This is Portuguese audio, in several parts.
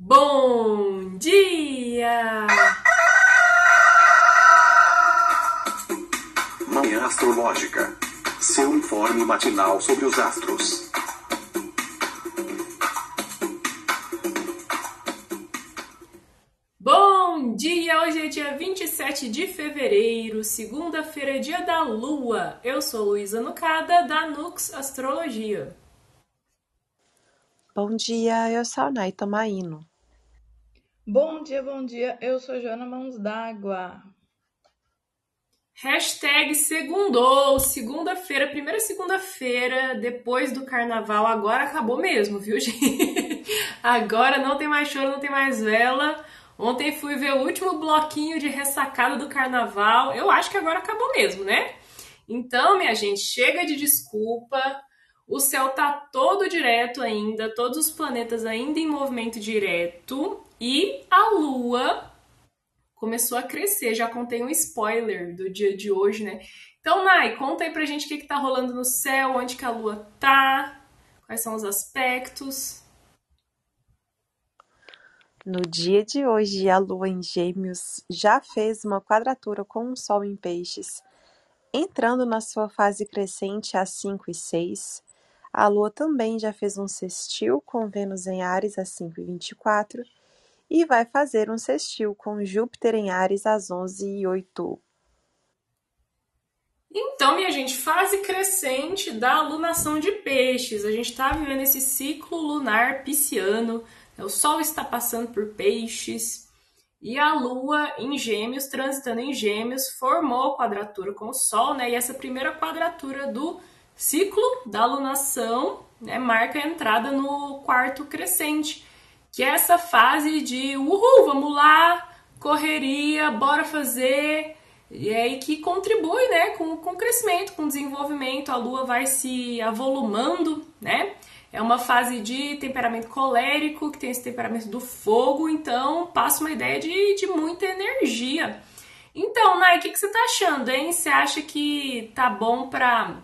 Bom dia! Manhã Astrológica. Seu informe matinal sobre os astros. Bom dia! Hoje é dia 27 de fevereiro, segunda-feira, dia da lua. Eu sou Luísa Nucada, da Nux Astrologia. Bom dia, eu sou a Nay Tomaino. Bom dia, bom dia. Eu sou Joana Mãos d'Água. Hashtag segundou, segunda-feira, primeira segunda-feira depois do carnaval. Agora acabou mesmo, viu, gente? Agora não tem mais choro, não tem mais vela. Ontem fui ver o último bloquinho de ressacada do carnaval. Eu acho que agora acabou mesmo, né? Então, minha gente, chega de desculpa. O céu tá todo direto ainda, todos os planetas ainda em movimento direto e a Lua começou a crescer. Já contei um spoiler do dia de hoje, né? Então, Nai, conta aí pra gente o que, que tá rolando no céu, onde que a Lua tá, quais são os aspectos. No dia de hoje, a Lua em Gêmeos já fez uma quadratura com o Sol em Peixes, entrando na sua fase crescente às 5 e 6. A Lua também já fez um sextil com Vênus em Ares às 5 e 24 e vai fazer um sextil com Júpiter em Ares às 11 e 08. Então, minha gente, fase crescente da alunação de peixes. A gente está vivendo esse ciclo lunar pisciano. Né? O Sol está passando por peixes e a Lua em Gêmeos, transitando em Gêmeos, formou quadratura com o Sol, né? E essa primeira quadratura do ciclo da alunação né, marca a entrada no quarto crescente, que é essa fase de uhul, vamos lá, correria, bora fazer, e aí que contribui né, com, com o crescimento, com o desenvolvimento, a lua vai se avolumando, né? É uma fase de temperamento colérico, que tem esse temperamento do fogo, então passa uma ideia de, de muita energia. Então, Nai, o que, que você tá achando, hein? Você acha que tá bom para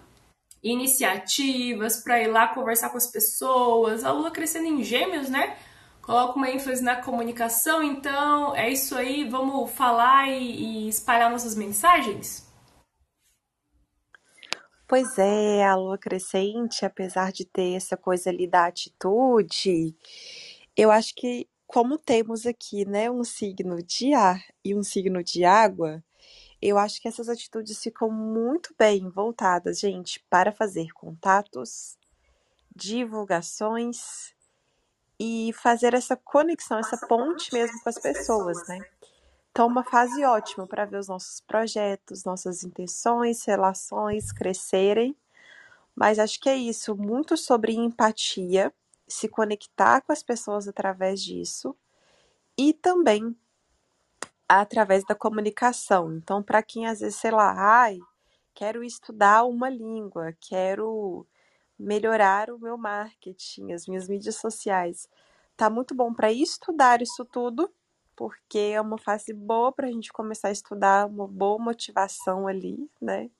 iniciativas, para ir lá conversar com as pessoas? A lua crescendo em gêmeos, né? Coloca uma ênfase na comunicação, então é isso aí, vamos falar e, e espalhar nossas mensagens? Pois é, a lua crescente, apesar de ter essa coisa ali da atitude, eu acho que, como temos aqui, né, um signo de ar e um signo de água, eu acho que essas atitudes ficam muito bem voltadas, gente, para fazer contatos, divulgações e fazer essa conexão, essa ponte mesmo com as pessoas, né? Então, uma fase ótima para ver os nossos projetos, nossas intenções, relações crescerem. Mas acho que é isso, muito sobre empatia, se conectar com as pessoas através disso e também através da comunicação. Então, para quem às vezes, sei lá, ai, quero estudar uma língua, quero melhorar o meu marketing, as minhas mídias sociais. Tá muito bom para estudar isso tudo, porque é uma fase boa para a gente começar a estudar, uma boa motivação ali, né?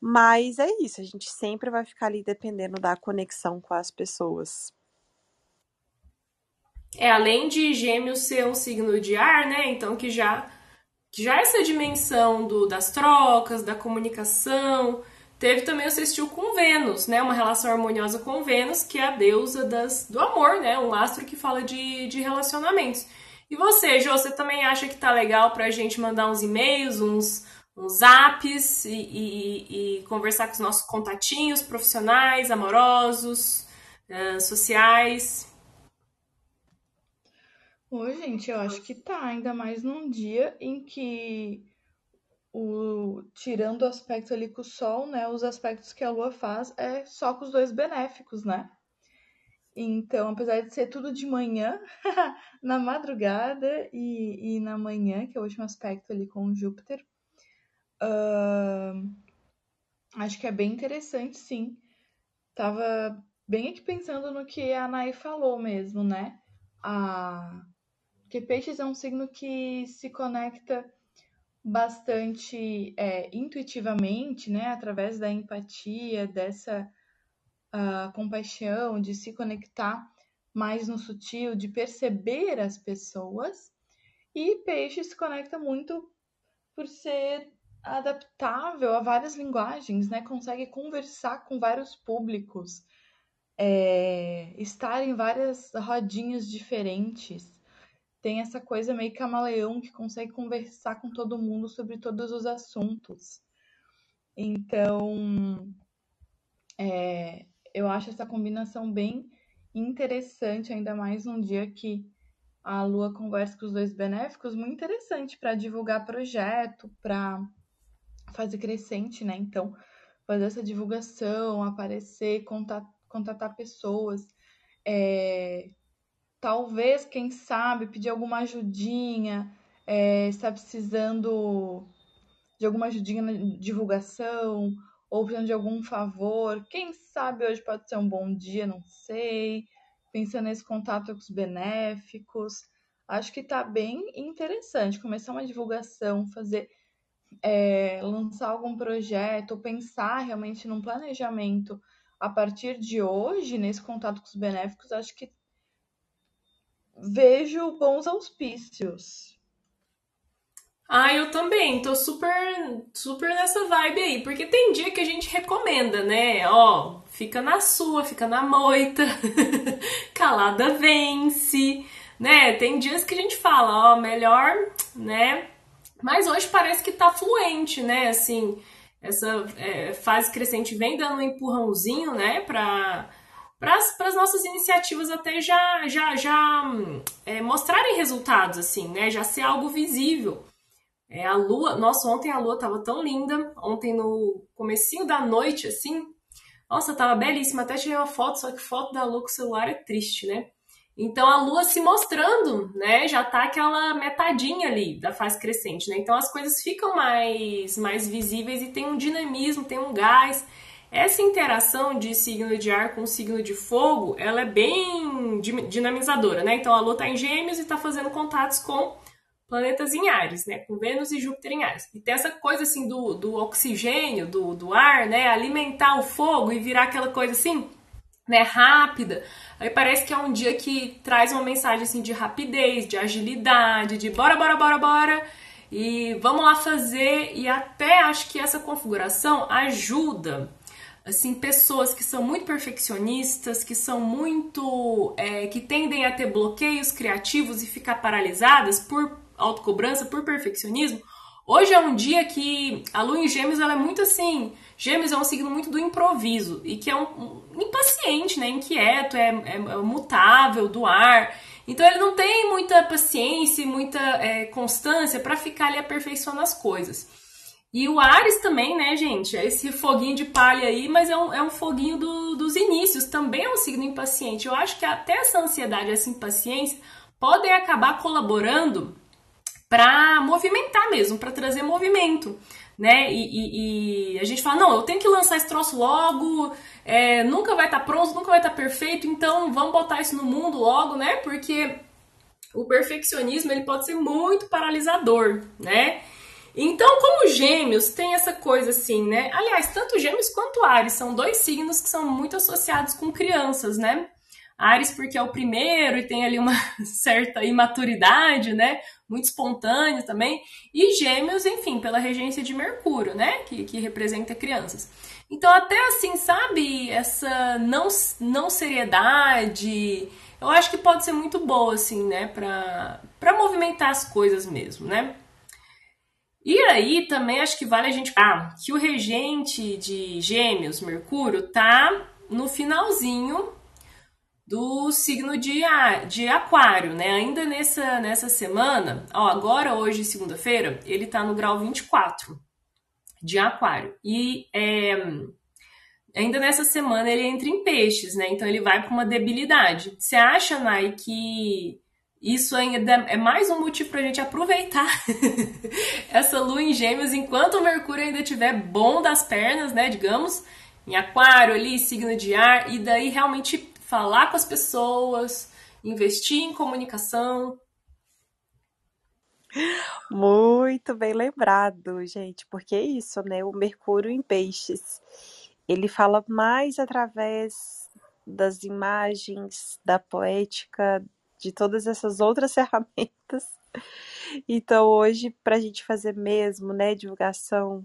Mas é isso, a gente sempre vai ficar ali dependendo da conexão com as pessoas. É, além de Gêmeos ser um signo de ar, né? Então que já que já essa dimensão do, das trocas, da comunicação, Teve também o sextil com Vênus, né? Uma relação harmoniosa com Vênus, que é a deusa das, do amor, né? Um astro que fala de, de relacionamentos. E você, Jô, você também acha que tá legal pra gente mandar uns e-mails, uns, uns zaps e, e, e conversar com os nossos contatinhos profissionais, amorosos, uh, sociais? Oi, gente, eu acho que tá, ainda mais num dia em que o, tirando o aspecto ali com o Sol, né? Os aspectos que a Lua faz é só com os dois benéficos, né? Então, apesar de ser tudo de manhã, na madrugada e, e na manhã, que é o último aspecto ali com Júpiter, uh, acho que é bem interessante, sim. Tava bem aqui pensando no que a Nai falou mesmo, né? A... Porque peixes é um signo que se conecta bastante é, intuitivamente, né, através da empatia, dessa uh, compaixão, de se conectar mais no sutil, de perceber as pessoas. E peixe se conecta muito por ser adaptável a várias linguagens, né? Consegue conversar com vários públicos, é, estar em várias rodinhas diferentes. Tem essa coisa meio camaleão que consegue conversar com todo mundo sobre todos os assuntos. Então, é, eu acho essa combinação bem interessante, ainda mais num dia que a Lua conversa com os dois benéficos, muito interessante para divulgar projeto, para fase crescente, né? Então, fazer essa divulgação, aparecer, contatar, contatar pessoas, é, talvez, quem sabe, pedir alguma ajudinha, é, está precisando de alguma ajudinha na divulgação, ou precisando de algum favor. Quem sabe hoje pode ser um bom dia, não sei. Pensando nesse contato com os benéficos. Acho que está bem interessante começar uma divulgação, fazer é, lançar algum projeto, pensar realmente num planejamento a partir de hoje, nesse contato com os benéficos, acho que vejo bons auspícios. Ah, eu também, tô super, super nessa vibe aí, porque tem dia que a gente recomenda, né? Ó, fica na sua, fica na moita, calada vence, né? Tem dias que a gente fala, ó, melhor, né? Mas hoje parece que tá fluente, né? Assim, essa é, fase crescente vem dando um empurrãozinho, né? Para para as nossas iniciativas até já já já é, mostrarem resultados assim, né? Já ser algo visível. É, a lua, nossa, ontem a lua tava tão linda, ontem no comecinho da noite assim, nossa, tava belíssima, até tirei uma foto, só que foto da lua com o celular é triste, né? Então a lua se mostrando, né, já tá aquela metadinha ali da fase crescente, né? Então as coisas ficam mais mais visíveis e tem um dinamismo, tem um gás. Essa interação de signo de ar com signo de fogo, ela é bem dinamizadora, né? Então a lua tá em Gêmeos e tá fazendo contatos com planetas em Ares, né? Com Vênus e Júpiter em Ares. E tem essa coisa assim do, do oxigênio, do, do ar, né? Alimentar o fogo e virar aquela coisa assim né, rápida. Aí parece que é um dia que traz uma mensagem assim de rapidez, de agilidade, de bora, bora, bora, bora. E vamos lá fazer e até acho que essa configuração ajuda assim pessoas que são muito perfeccionistas, que são muito é, que tendem a ter bloqueios criativos e ficar paralisadas por autocobrança, por perfeccionismo. Hoje é um dia que a lua em Gêmeos ela é muito assim Gêmeos é um signo muito do improviso e que é um, um impaciente, né? Inquieto, é, é, é, mutável, do ar. Então ele não tem muita paciência e muita é, constância para ficar ali aperfeiçoando as coisas. E o Ares também, né, gente? É esse foguinho de palha aí, mas é um, é um foguinho do, dos inícios. Também é um signo impaciente. Eu acho que até essa ansiedade, essa impaciência podem acabar colaborando para movimentar mesmo, para trazer movimento né? E, e, e, a gente fala, não, eu tenho que lançar esse troço logo, é, nunca vai estar tá pronto, nunca vai estar tá perfeito, então vamos botar isso no mundo logo, né? Porque o perfeccionismo ele pode ser muito paralisador, né? Então, como gêmeos, tem essa coisa assim, né? Aliás, tanto gêmeos quanto Ares são dois signos que são muito associados com crianças, né? Ares porque é o primeiro e tem ali uma certa imaturidade, né? Muito espontâneo também. E Gêmeos, enfim, pela regência de Mercúrio, né? Que, que representa crianças. Então, até assim, sabe, essa não, não seriedade, eu acho que pode ser muito boa, assim, né? Pra, pra movimentar as coisas mesmo, né? E aí também acho que vale a gente. Ah, que o regente de Gêmeos, Mercúrio, tá no finalzinho do signo de, de aquário, né? Ainda nessa, nessa semana, ó, agora hoje, segunda-feira, ele tá no grau 24 de aquário. E é, ainda nessa semana ele entra em peixes, né? Então ele vai para uma debilidade. Você acha, Nai, que isso ainda é mais um motivo para a gente aproveitar essa lua em gêmeos enquanto o Mercúrio ainda estiver bom das pernas, né? Digamos, em aquário ali, signo de ar, e daí realmente falar com as pessoas, investir em comunicação. Muito bem lembrado, gente, porque é isso, né? O Mercúrio em Peixes, ele fala mais através das imagens, da poética, de todas essas outras ferramentas. Então, hoje, para a gente fazer mesmo, né, divulgação,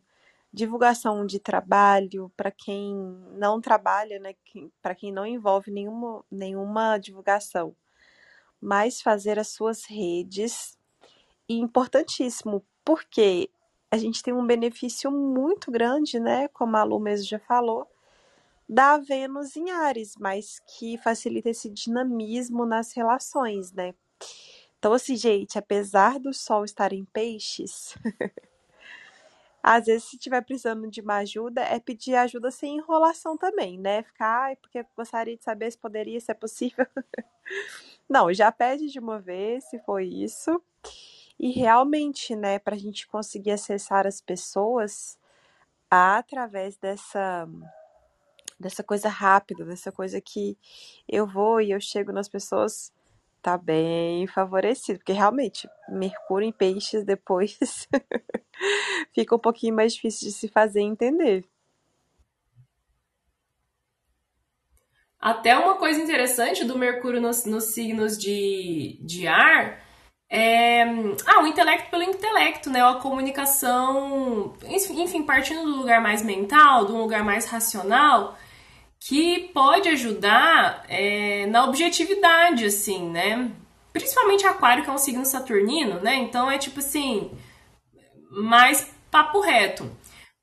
divulgação de trabalho para quem não trabalha, né, para quem não envolve nenhuma, nenhuma divulgação, mas fazer as suas redes, e importantíssimo, porque a gente tem um benefício muito grande, né, como a Lu mesmo já falou, da Vênus em Ares, mas que facilita esse dinamismo nas relações, né? Então, assim, gente, apesar do Sol estar em peixes, às vezes, se tiver precisando de uma ajuda, é pedir ajuda sem enrolação também, né? Ficar, ai, porque gostaria de saber se poderia, se é possível. Não, já pede de uma vez, se foi isso. E realmente, né, para a gente conseguir acessar as pessoas através dessa dessa coisa rápida, dessa coisa que eu vou e eu chego nas pessoas, tá bem favorecido, porque realmente Mercúrio em peixes depois fica um pouquinho mais difícil de se fazer entender. Até uma coisa interessante do Mercúrio nos, nos signos de, de ar é. Ah, o intelecto pelo intelecto, né? A comunicação, enfim, partindo do lugar mais mental, do lugar mais racional, que pode ajudar é, na objetividade, assim, né? Principalmente Aquário, que é um signo saturnino, né? Então é tipo assim, mais papo reto.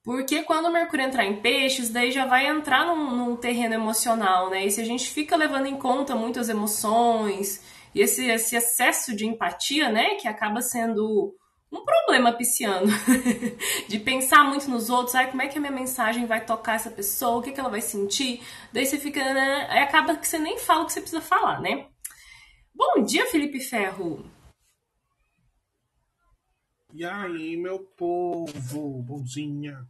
Porque quando o Mercúrio entrar em peixes, daí já vai entrar num, num, terreno emocional, né? E se a gente fica levando em conta muitas emoções e esse, esse excesso de empatia, né? Que acaba sendo um problema pisciano de pensar muito nos outros, ai, como é que a minha mensagem vai tocar essa pessoa, o que, que ela vai sentir, daí você fica, né? aí acaba que você nem fala o que você precisa falar, né? Bom dia, Felipe Ferro. E aí, meu povo, bonzinha.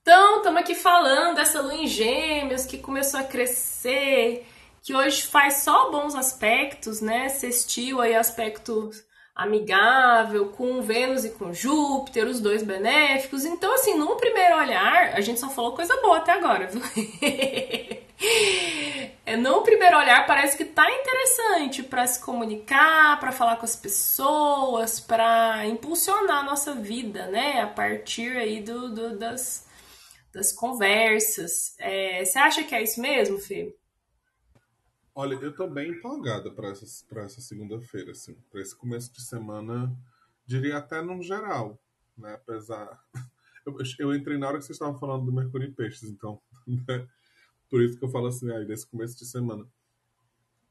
Então, estamos aqui falando dessa lua em gêmeos que começou a crescer, que hoje faz só bons aspectos, né? Sextil aí aspectos amigável com Vênus e com Júpiter, os dois benéficos. Então, assim, num primeiro olhar, a gente só falou coisa boa até agora, viu? é, num primeiro olhar, parece que tá interessante para se comunicar, para falar com as pessoas, para impulsionar a nossa vida, né? A partir aí do, do das, das conversas. É, você acha que é isso mesmo, Fê? Olha, eu tô bem empolgada para essa, pra essa segunda-feira, assim, para esse começo de semana, diria até num geral, né? Apesar. Eu, eu entrei na hora que vocês estavam falando do Mercúrio em Peixes, então. Né? Por isso que eu falo assim, aí, desse começo de semana.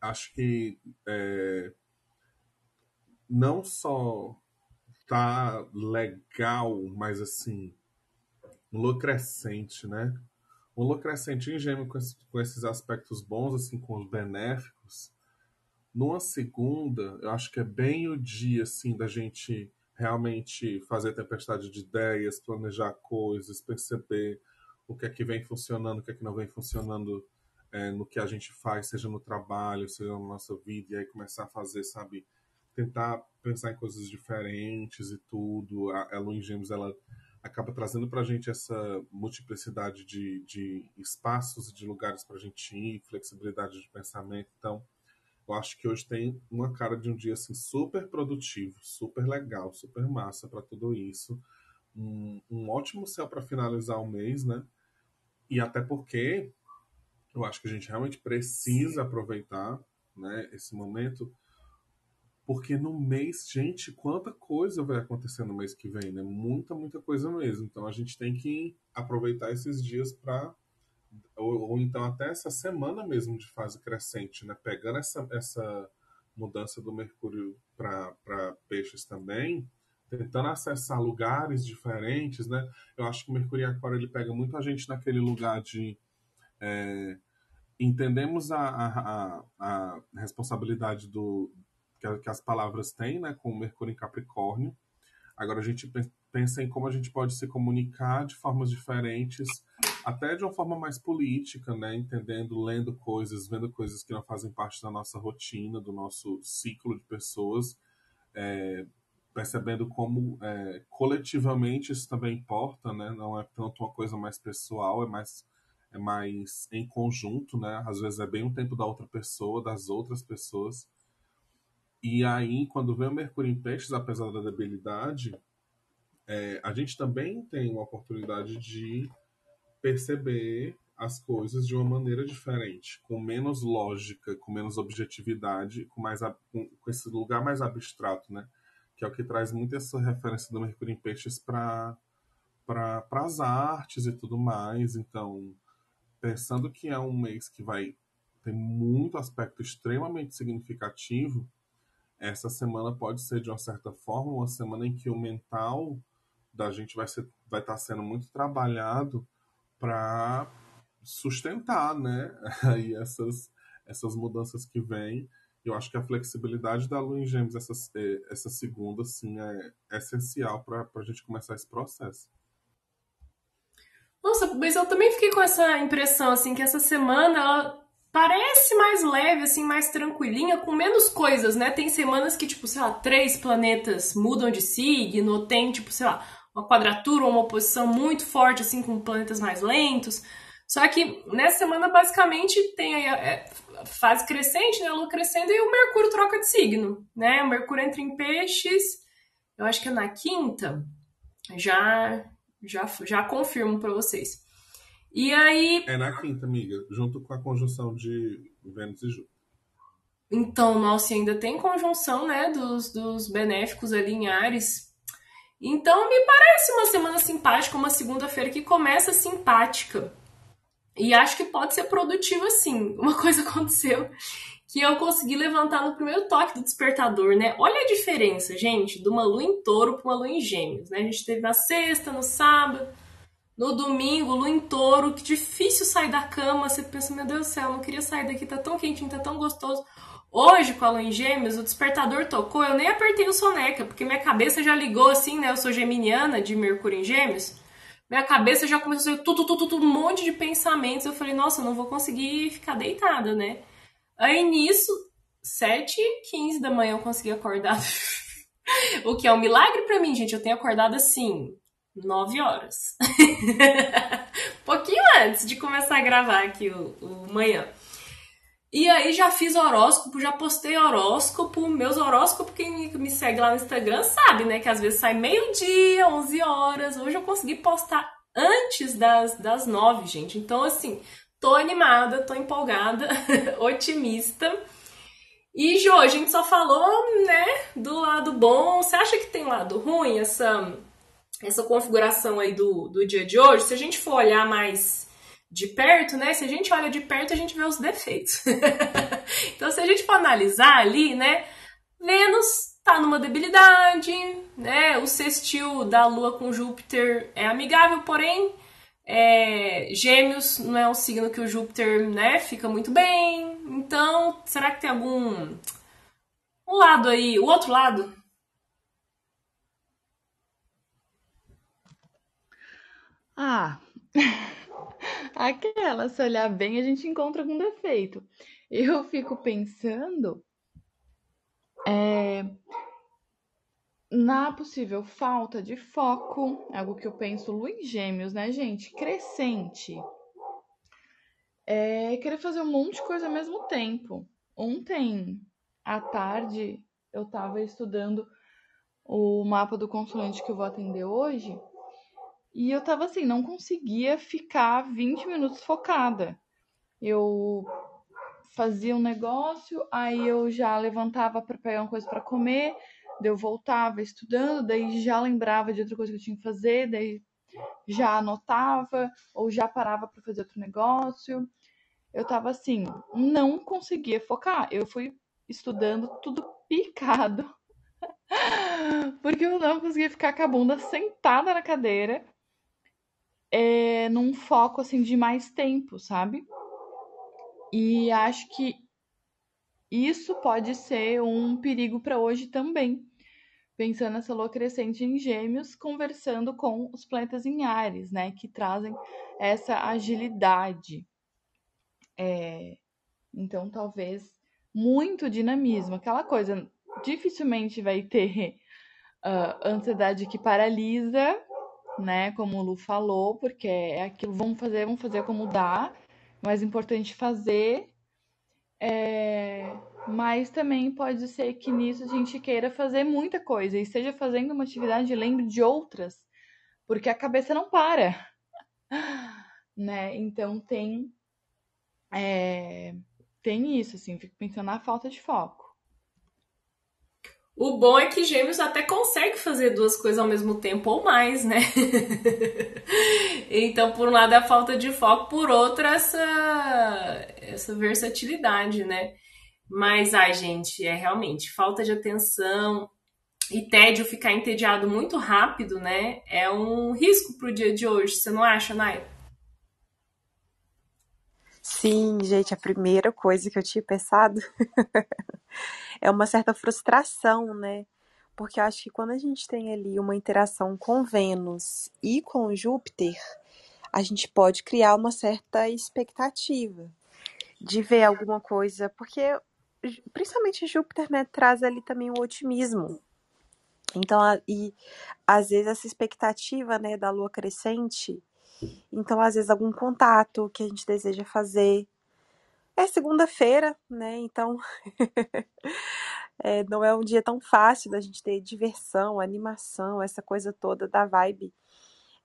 Acho que é, não só tá legal, mas assim, um lua crescente, né? Lua crescente em com, com, esses aspectos bons, assim, com os benéficos, numa segunda, eu acho que é bem o dia, assim, da gente realmente fazer tempestade de ideias, planejar coisas, perceber o que é que vem funcionando, o que é que não vem funcionando é, no que a gente faz, seja no trabalho, seja na nossa vida, e aí começar a fazer, sabe, tentar pensar em coisas diferentes e tudo. A, a em Gêmeos, ela acaba trazendo para a gente essa multiplicidade de, de espaços e de lugares para a gente ir, flexibilidade de pensamento. Então, eu acho que hoje tem uma cara de um dia assim super produtivo, super legal, super massa para tudo isso. Um, um ótimo céu para finalizar o mês, né? E até porque eu acho que a gente realmente precisa aproveitar né, esse momento porque no mês, gente, quanta coisa vai acontecer no mês que vem, né? Muita, muita coisa mesmo. Então a gente tem que aproveitar esses dias para ou, ou, então até essa semana mesmo de fase crescente, né? Pegando essa, essa mudança do Mercúrio para peixes também, tentando acessar lugares diferentes, né? Eu acho que o Mercúrio Aquário ele pega muito a gente naquele lugar de é, entendemos a, a, a, a responsabilidade do, que, que as palavras têm, né, com o Mercúrio em Capricórnio. Agora a gente pensa em como a gente pode se comunicar de formas diferentes, até de uma forma mais política, né, entendendo, lendo coisas, vendo coisas que não fazem parte da nossa rotina, do nosso ciclo de pessoas, é, percebendo como é, coletivamente isso também importa, né, não é tanto uma coisa mais pessoal, é mais é mais em conjunto, né? Às vezes é bem o tempo da outra pessoa, das outras pessoas. E aí, quando vem o Mercúrio em Peixes, apesar da debilidade, é, a gente também tem uma oportunidade de perceber as coisas de uma maneira diferente, com menos lógica, com menos objetividade, com mais com, com esse lugar mais abstrato, né? Que é o que traz muito essa referência do Mercúrio em Peixes para para as artes e tudo mais. Então, pensando que é um mês que vai ter muito aspecto extremamente significativo, essa semana pode ser de uma certa forma uma semana em que o mental da gente vai ser vai estar tá sendo muito trabalhado para sustentar, né, aí essas essas mudanças que vêm. Eu acho que a flexibilidade da Lua em Gêmeos essa, é, essa segunda, sim, é essencial para a gente começar esse processo. Nossa, mas eu também fiquei com essa impressão, assim, que essa semana ela parece mais leve, assim, mais tranquilinha, com menos coisas, né? Tem semanas que, tipo, sei lá, três planetas mudam de signo, tem, tipo, sei lá, uma quadratura ou uma oposição muito forte, assim, com planetas mais lentos. Só que nessa semana, basicamente, tem a, é, fase crescente, né? A lua crescendo e o Mercúrio troca de signo, né? O Mercúrio entra em peixes, eu acho que é na quinta, já já, já confirmo para vocês. E aí. É na quinta, amiga, junto com a conjunção de Vênus e Júpiter. Então, nossa, ainda tem conjunção, né, dos, dos benéficos ali em Ares. Então, me parece uma semana simpática, uma segunda-feira que começa simpática. E acho que pode ser produtiva sim. Uma coisa aconteceu que eu consegui levantar no primeiro toque do despertador, né? Olha a diferença, gente, de uma lua em touro para uma lua em gêmeos, né? A gente teve na sexta, no sábado, no domingo, lua em touro, que difícil sair da cama, você pensa, meu Deus do céu, não queria sair daqui, tá tão quentinho, tá tão gostoso. Hoje, com a lua em gêmeos, o despertador tocou, eu nem apertei o soneca, porque minha cabeça já ligou assim, né? Eu sou geminiana, de Mercúrio em gêmeos. Minha cabeça já começou a ser tudo, tudo, tudo, um monte de pensamentos. Eu falei, nossa, eu não vou conseguir ficar deitada, né? Aí nisso, 7h15 da manhã eu consegui acordar. o que é um milagre para mim, gente. Eu tenho acordado assim, 9 horas. um pouquinho antes de começar a gravar aqui o, o manhã. E aí já fiz horóscopo, já postei horóscopo. Meus horóscopos, quem me segue lá no Instagram sabe, né? Que às vezes sai meio-dia, 11 horas. Hoje eu consegui postar antes das, das 9, gente. Então, assim, Tô animada, tô empolgada, otimista. E Jô, a gente só falou, né, do lado bom. Você acha que tem lado ruim essa essa configuração aí do, do dia de hoje? Se a gente for olhar mais de perto, né? Se a gente olha de perto, a gente vê os defeitos. então, se a gente for analisar ali, né, Vênus tá numa debilidade, né? O sextil da Lua com Júpiter é amigável, porém é, gêmeos não é um signo que o Júpiter né, fica muito bem. Então, será que tem algum um lado aí, o outro lado? Aquela, se olhar bem, a gente encontra algum defeito. Eu fico pensando é, na possível falta de foco, algo que eu penso Lu em Gêmeos, né, gente? Crescente. É querer fazer um monte de coisa ao mesmo tempo. Ontem à tarde eu estava estudando o mapa do consulente que eu vou atender hoje e eu tava assim, não conseguia ficar 20 minutos focada. Eu fazia um negócio, aí eu já levantava para pegar uma coisa para comer, Daí eu voltava estudando, daí já lembrava de outra coisa que eu tinha que fazer, daí já anotava ou já parava para fazer outro negócio. Eu tava assim, não conseguia focar. Eu fui estudando tudo picado. Porque eu não conseguia ficar com a bunda sentada na cadeira, é, num foco assim de mais tempo, sabe? E acho que isso pode ser um perigo para hoje também pensando nessa lua crescente em Gêmeos, conversando com os planetas em Ares, né, que trazem essa agilidade. É, então, talvez muito dinamismo, aquela coisa, dificilmente vai ter uh, ansiedade que paralisa, né? Como o Lu falou, porque é aquilo, vamos fazer, vamos fazer como dá, mas é importante fazer. É, mas também pode ser que nisso a gente queira fazer muita coisa e esteja fazendo uma atividade lembre de outras, porque a cabeça não para, né? Então tem é, tem isso, assim, fico pensando na falta de foco. O bom é que Gêmeos até consegue fazer duas coisas ao mesmo tempo ou mais, né? então, por um lado, a falta de foco, por outro, essa, essa versatilidade, né? Mas, ai, gente, é realmente falta de atenção e tédio ficar entediado muito rápido, né? É um risco pro dia de hoje, você não acha, Nai? Sim, gente, a primeira coisa que eu tinha pensado é uma certa frustração, né? Porque eu acho que quando a gente tem ali uma interação com Vênus e com Júpiter, a gente pode criar uma certa expectativa de ver alguma coisa, porque principalmente Júpiter, né, traz ali também o otimismo. Então, e às vezes essa expectativa, né, da lua crescente, então às vezes algum contato que a gente deseja fazer, é segunda-feira, né? Então é, não é um dia tão fácil da gente ter diversão, animação, essa coisa toda da vibe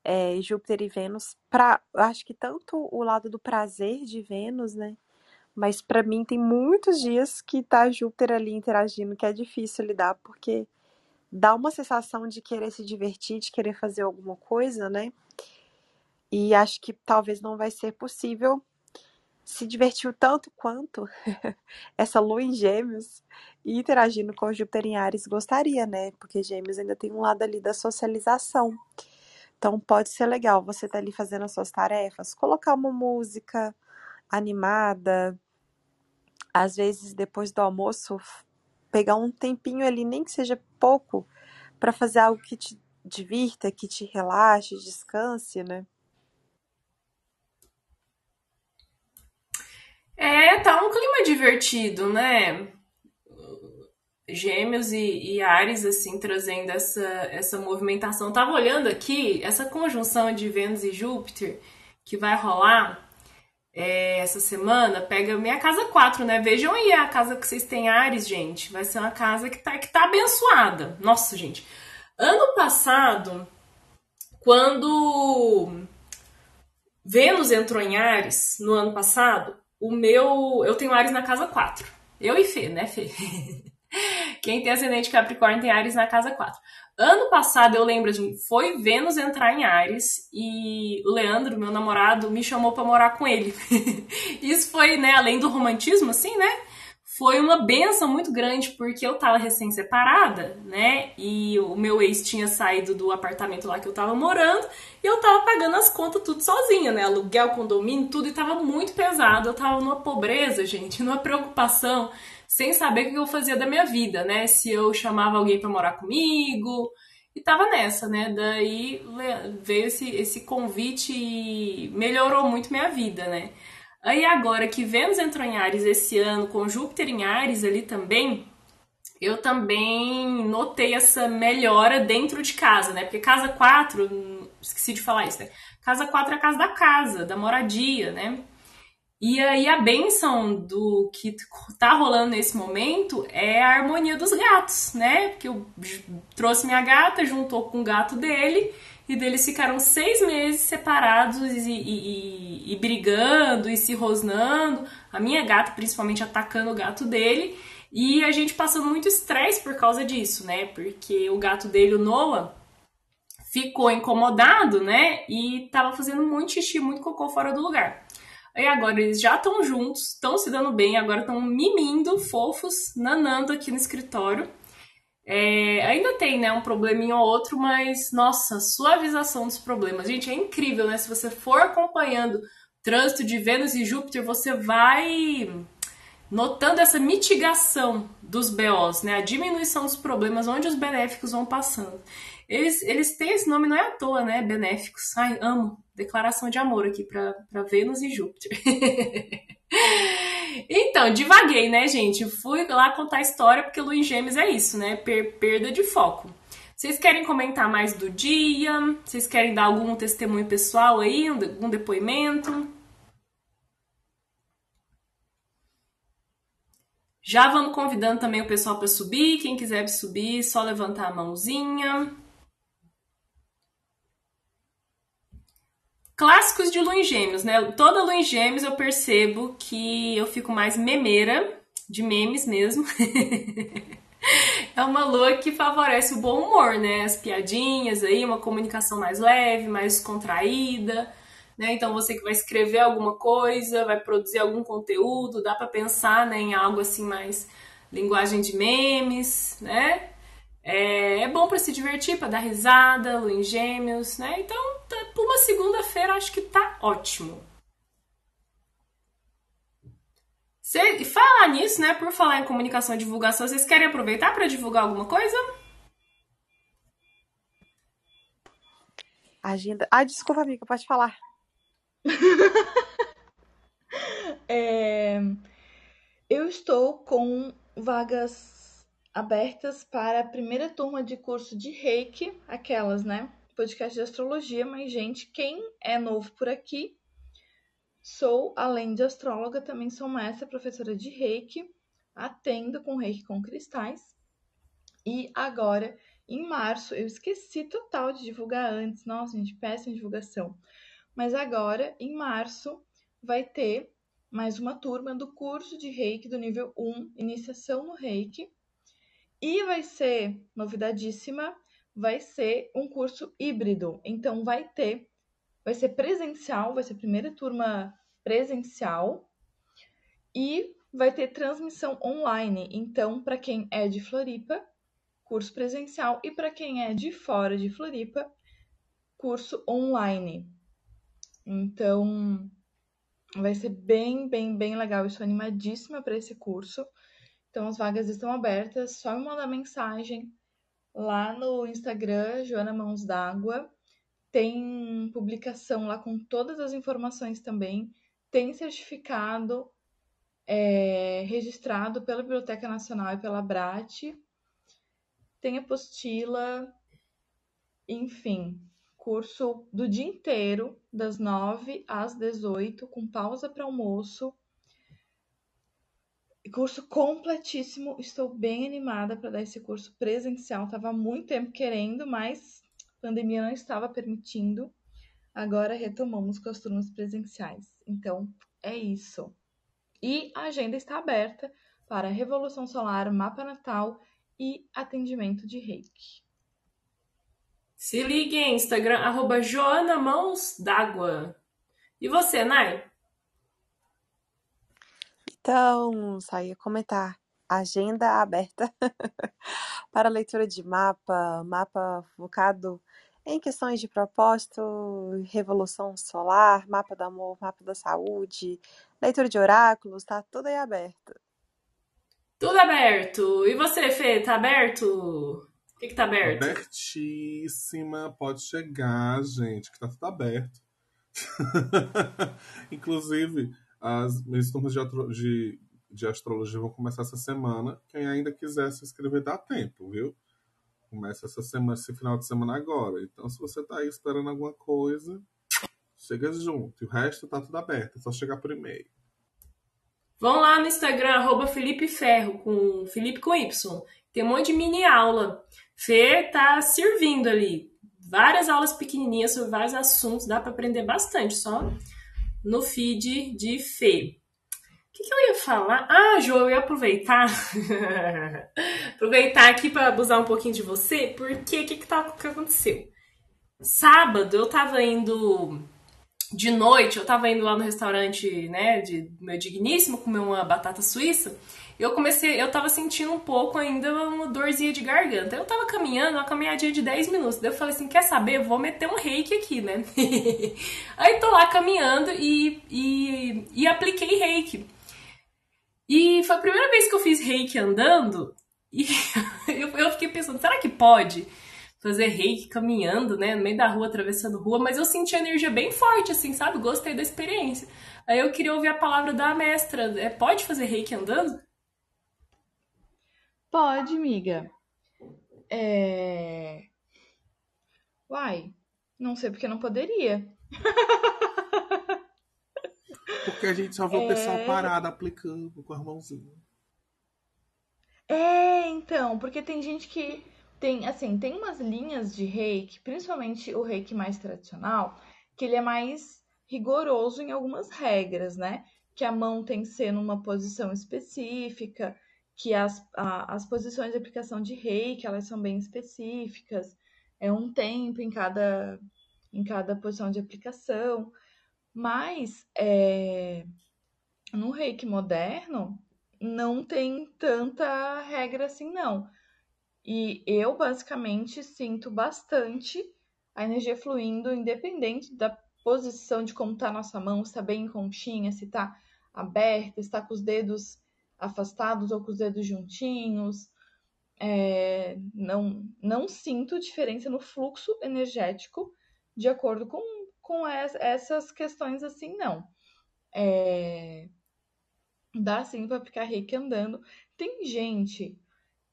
é, Júpiter e Vênus. Pra, acho que tanto o lado do prazer de Vênus, né? Mas para mim tem muitos dias que tá Júpiter ali interagindo que é difícil lidar, porque dá uma sensação de querer se divertir, de querer fazer alguma coisa, né? E acho que talvez não vai ser possível se divertiu tanto quanto essa lua em Gêmeos e interagindo com Júpiter em Ares gostaria, né? Porque Gêmeos ainda tem um lado ali da socialização. Então pode ser legal você estar tá ali fazendo as suas tarefas, colocar uma música animada, às vezes depois do almoço pegar um tempinho ali, nem que seja pouco, para fazer algo que te divirta, que te relaxe, descanse, né? É, tá um clima divertido, né? Gêmeos e, e Ares, assim, trazendo essa, essa movimentação. Tava olhando aqui, essa conjunção de Vênus e Júpiter que vai rolar é, essa semana, pega minha casa 4, né? Vejam aí a casa que vocês têm Ares, gente. Vai ser uma casa que tá, que tá abençoada. Nossa, gente. Ano passado, quando Vênus entrou em Ares, no ano passado, o meu. Eu tenho Ares na casa 4. Eu e Fê, né, Fê? Quem tem ascendente Capricórnio tem Ares na casa 4. Ano passado, eu lembro, assim, foi Vênus entrar em Ares e o Leandro, meu namorado, me chamou para morar com ele. Isso foi, né, além do romantismo, assim, né? Foi uma benção muito grande, porque eu tava recém-separada, né? E o meu ex tinha saído do apartamento lá que eu tava morando, e eu tava pagando as contas tudo sozinha, né? Aluguel, condomínio, tudo, e tava muito pesado. Eu tava numa pobreza, gente, numa preocupação, sem saber o que eu fazia da minha vida, né? Se eu chamava alguém para morar comigo, e tava nessa, né? Daí veio esse, esse convite e melhorou muito minha vida, né? Aí agora que Vênus entrou em Ares esse ano, com Júpiter em Ares ali também, eu também notei essa melhora dentro de casa, né? Porque casa 4, esqueci de falar isso, né? Casa 4 é a casa da casa, da moradia, né? E aí a benção do que tá rolando nesse momento é a harmonia dos gatos, né? Porque eu trouxe minha gata, juntou com o gato dele e deles ficaram seis meses separados e, e, e, e, brigando e se rosnando. A minha gata, principalmente, atacando o gato dele. E a gente passando muito estresse por causa disso, né? Porque o gato dele, o Noah, ficou incomodado, né? E tava fazendo muito xixi, muito cocô fora do lugar. Aí agora eles já estão juntos, estão se dando bem, agora estão mimindo, fofos, nanando aqui no escritório. É, ainda tem, né, um probleminha ou outro, mas nossa, suavização dos problemas. Gente, é incrível, né? Se você for acompanhando trânsito de Vênus e Júpiter, você vai notando essa mitigação dos BOs, né? A diminuição dos problemas, onde os benéficos vão passando. Eles, eles têm esse nome, não é à toa, né? Benéficos. Ai, amo. Declaração de amor aqui para Vênus e Júpiter. Então, divaguei, né, gente? Fui lá contar a história, porque em Gêmeos é isso, né? Per perda de foco. Vocês querem comentar mais do dia? Vocês querem dar algum testemunho pessoal aí, algum depoimento? Já vamos convidando também o pessoal para subir. Quem quiser subir, só levantar a mãozinha. Clássicos de lua gêmeos, né? Toda lua gêmeos eu percebo que eu fico mais memeira, de memes mesmo. é uma lua que favorece o bom humor, né? As piadinhas aí, uma comunicação mais leve, mais contraída né? Então você que vai escrever alguma coisa, vai produzir algum conteúdo, dá para pensar né, em algo assim mais linguagem de memes, né? É, é bom para se divertir, para dar risada, lua em gêmeos, né? Então, tá, por uma segunda-feira, acho que tá ótimo. Cê, falar nisso, né? Por falar em comunicação e divulgação, vocês querem aproveitar para divulgar alguma coisa? Agenda. Ah, desculpa, amiga, pode falar. é, eu estou com vagas abertas para a primeira turma de curso de reiki, aquelas, né? Podcast de astrologia, mas, gente, quem é novo por aqui, sou, além de astróloga, também sou mestra professora de reiki, atendo com reiki com cristais. E agora, em março, eu esqueci total de divulgar antes, nossa, gente, péssima divulgação. Mas agora, em março, vai ter mais uma turma do curso de Reiki do nível 1, iniciação no Reiki. E vai ser, novidadíssima, vai ser um curso híbrido. Então vai ter, vai ser presencial, vai ser primeira turma presencial e vai ter transmissão online. Então, para quem é de Floripa, curso presencial e para quem é de fora de Floripa, curso online. Então, vai ser bem, bem, bem legal. Eu estou animadíssima para esse curso. Então, as vagas estão abertas. Só me mandar mensagem lá no Instagram, Joana Mãos d'Água. Tem publicação lá com todas as informações também. Tem certificado é, registrado pela Biblioteca Nacional e pela BRAT. Tem apostila, enfim, curso do dia inteiro, das 9 às 18, com pausa para almoço. Curso completíssimo. Estou bem animada para dar esse curso presencial. Tava há muito tempo querendo, mas a pandemia não estava permitindo. Agora retomamos com as turmas presenciais. Então, é isso. E a agenda está aberta para Revolução Solar, Mapa Natal e atendimento de reiki. Se ligue em Instagram, arroba Joana Mãos d'Água. E você, Nai? Então, só ia comentar. Agenda aberta para leitura de mapa, mapa focado em questões de propósito, revolução solar, mapa do amor, mapa da saúde, leitura de oráculos, tá tudo aí aberto. Tudo aberto. E você, Fê, tá aberto? O que, que tá aberto? Abertíssima, pode chegar, gente, que tá tudo aberto. Inclusive, as minhas turmas de, de, de, astrologia vão começar essa semana. Quem ainda quiser se inscrever, dá tempo, viu? Começa essa semana, esse final de semana agora. Então, se você tá aí esperando alguma coisa, chega junto. E o resto tá tudo aberto, é só chegar por e-mail. Vão lá no Instagram, arroba Felipe Ferro, com Felipe com Y. Tem um monte de mini aula. Fê tá servindo ali. Várias aulas pequenininhas sobre vários assuntos, dá para aprender bastante só no feed de Fê. O que, que, eu ia falar? Ah, Jo, eu ia aproveitar. aproveitar aqui para abusar um pouquinho de você, porque o que, que, tá, que aconteceu? Sábado eu tava indo de noite, eu tava indo lá no restaurante, né, de meu digníssimo comer uma batata suíça eu comecei, eu tava sentindo um pouco ainda uma dorzinha de garganta. Eu tava caminhando, uma caminhadinha de 10 minutos. Daí eu falei assim: quer saber? Vou meter um reiki aqui, né? Aí tô lá caminhando e, e, e apliquei reiki. E foi a primeira vez que eu fiz reiki andando. E eu, eu fiquei pensando: será que pode? fazer reiki caminhando, né, no meio da rua, atravessando rua, mas eu senti a energia bem forte, assim, sabe? Gostei da experiência. Aí eu queria ouvir a palavra da mestra. É, pode fazer reiki andando? Pode, miga. É... Uai, não sei porque não poderia. Porque a gente só vê o pessoal parado aplicando com as mãozinhas. É, então, porque tem gente que tem, assim, tem umas linhas de reiki, principalmente o reiki mais tradicional, que ele é mais rigoroso em algumas regras, né? Que a mão tem que ser numa posição específica, que as, a, as posições de aplicação de reiki, elas são bem específicas, é um tempo em cada, em cada posição de aplicação, mas é, no reiki moderno, não tem tanta regra assim, não. E eu, basicamente, sinto bastante a energia fluindo, independente da posição de como tá a nossa mão, se tá bem em conchinha, se tá aberta, se tá com os dedos afastados ou com os dedos juntinhos. É, não, não sinto diferença no fluxo energético de acordo com, com essas questões assim, não. É, dá sim para ficar reiki andando. Tem gente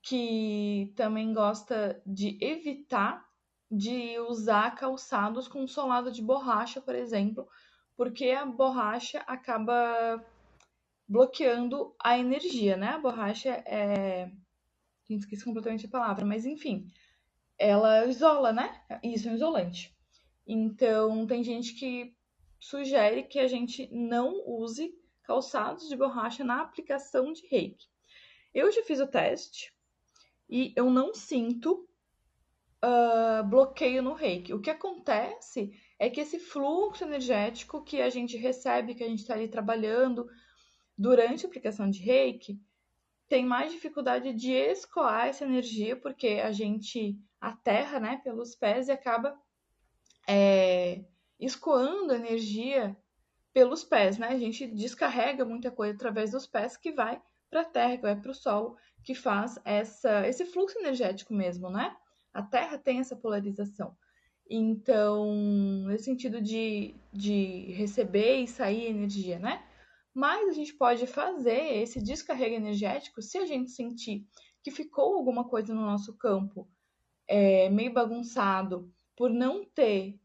que também gosta de evitar de usar calçados com solado de borracha, por exemplo, porque a borracha acaba bloqueando a energia, né? A borracha é. Gente, esqueci completamente a palavra, mas enfim, ela isola, né? Isso é um isolante. Então, tem gente que sugere que a gente não use calçados de borracha na aplicação de reiki. Eu já fiz o teste e eu não sinto uh, bloqueio no reiki. O que acontece é que esse fluxo energético que a gente recebe, que a gente está ali trabalhando durante a aplicação de reiki, tem mais dificuldade de escoar essa energia, porque a gente aterra né, pelos pés e acaba é, escoando energia pelos pés, né? A gente descarrega muita coisa através dos pés que vai para a terra, que vai para o solo, que faz essa, esse fluxo energético mesmo, né? A terra tem essa polarização. Então, nesse sentido de, de receber e sair energia, né? Mas a gente pode fazer esse descarrego energético se a gente sentir que ficou alguma coisa no nosso campo é, meio bagunçado por não ter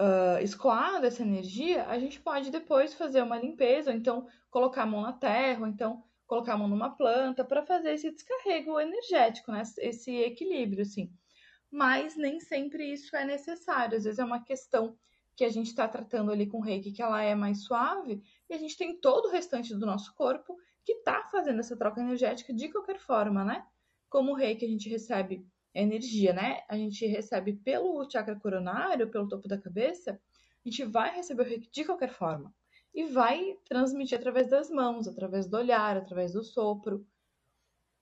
uh, escoado essa energia, a gente pode depois fazer uma limpeza, ou então colocar a mão na terra, ou então colocar a mão numa planta para fazer esse descarrego energético, né? esse equilíbrio, assim. Mas nem sempre isso é necessário. Às vezes é uma questão que a gente está tratando ali com reiki, que ela é mais suave, e a gente tem todo o restante do nosso corpo que está fazendo essa troca energética de qualquer forma, né? Como o reiki a gente recebe energia, né? A gente recebe pelo chakra coronário, pelo topo da cabeça, a gente vai receber o reiki de qualquer forma. E vai transmitir através das mãos, através do olhar, através do sopro.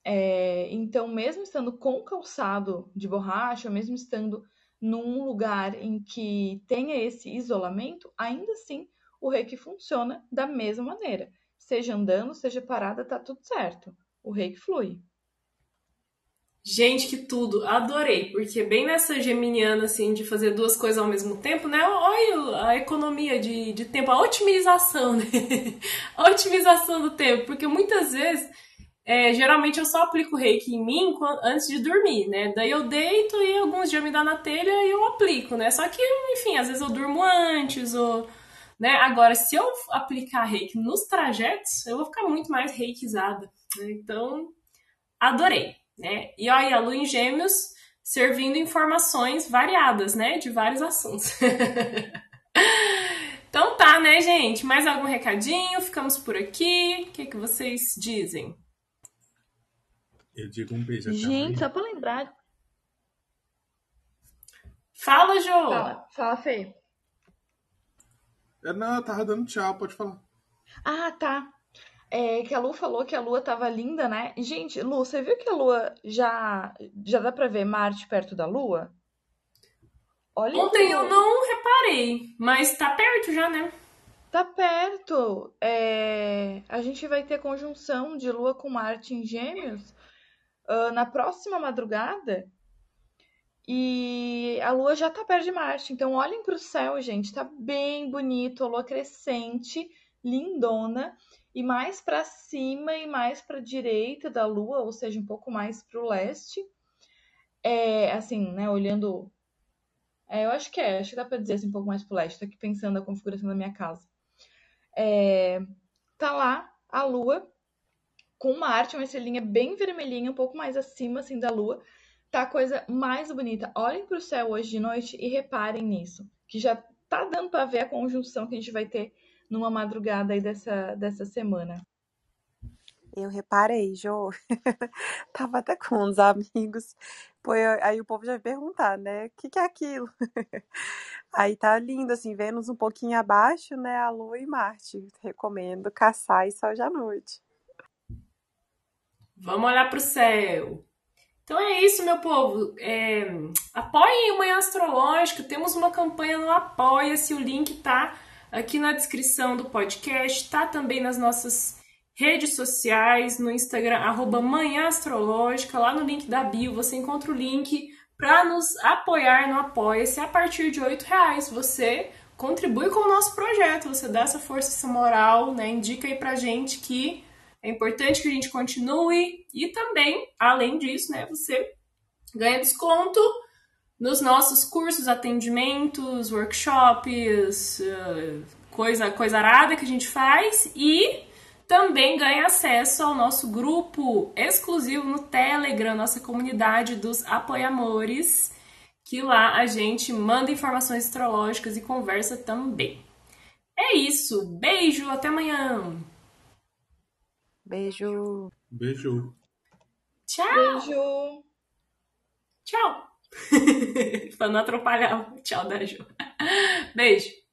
É, então, mesmo estando com calçado de borracha, mesmo estando num lugar em que tenha esse isolamento, ainda assim o reiki funciona da mesma maneira. Seja andando, seja parada, tá tudo certo. O reiki flui. Gente, que tudo, adorei, porque bem nessa geminiana, assim, de fazer duas coisas ao mesmo tempo, né? Olha a economia de, de tempo, a otimização, né? A otimização do tempo, porque muitas vezes, é, geralmente eu só aplico reiki em mim antes de dormir, né? Daí eu deito e alguns dias me dá na telha e eu aplico, né? Só que, enfim, às vezes eu durmo antes, ou. Né? Agora, se eu aplicar reiki nos trajetos, eu vou ficar muito mais reikizada. Né? Então, adorei né? E aí a lua em gêmeos servindo informações variadas, né? De vários assuntos. então tá, né, gente? Mais algum recadinho? Ficamos por aqui. O que, que vocês dizem? Eu digo um beijo. Gente, só pra lembrar. Fala, Jo! Fala, fala, Fê. Não, eu tava dando tchau, pode falar. Ah, tá. É, que a Lu falou que a lua tava linda, né? Gente, Lu, você viu que a lua já já dá pra ver Marte perto da lua? Olha Ontem eu não reparei, mas tá perto já, né? Tá perto. É... A gente vai ter conjunção de lua com Marte em Gêmeos uh, na próxima madrugada. E a lua já tá perto de Marte. Então olhem pro céu, gente. Tá bem bonito. A lua crescente, lindona e mais para cima e mais para direita da Lua, ou seja, um pouco mais para o leste, é, assim, né, olhando. É, eu acho que é, acho que dá pra dizer assim, um pouco mais pro leste, tô aqui pensando a configuração da minha casa. É, tá lá a lua com uma arte, uma estrelinha bem vermelhinha, um pouco mais acima assim da lua. Tá a coisa mais bonita. Olhem pro céu hoje de noite e reparem nisso, que já tá dando para ver a conjunção que a gente vai ter numa madrugada aí dessa, dessa semana. Eu reparei, Jô. Tava até com uns amigos. Pô, eu- aí o povo já vai perguntar, né? O que que é aquilo? Aí tá lindo, assim, Vênus um pouquinho abaixo, né? A Lua e Marte. Recomendo caçar isso hoje à noite. Vamos olhar para o céu. Então é isso, meu povo. É, apoiem o Manhã Astrológico. Temos uma campanha no Apoia-se. O link tá aqui na descrição do podcast. Tá também nas nossas redes sociais, no Instagram, arroba Manhã Astrológica. Lá no link da bio você encontra o link para nos apoiar no Apoia-se. A partir de R$ reais você contribui com o nosso projeto. Você dá essa força, essa moral, né? Indica aí pra gente que é importante que a gente continue e também, além disso, né, você ganha desconto nos nossos cursos, atendimentos, workshops, uh, coisa, coisa arada que a gente faz e também ganha acesso ao nosso grupo exclusivo no Telegram, nossa comunidade dos apoiamores, que lá a gente manda informações astrológicas e conversa também. É isso, beijo, até amanhã! Beijo. Beijo. Tchau! Beijo! Tchau! pra não atrapalhar o tchau da Ju. Beijo!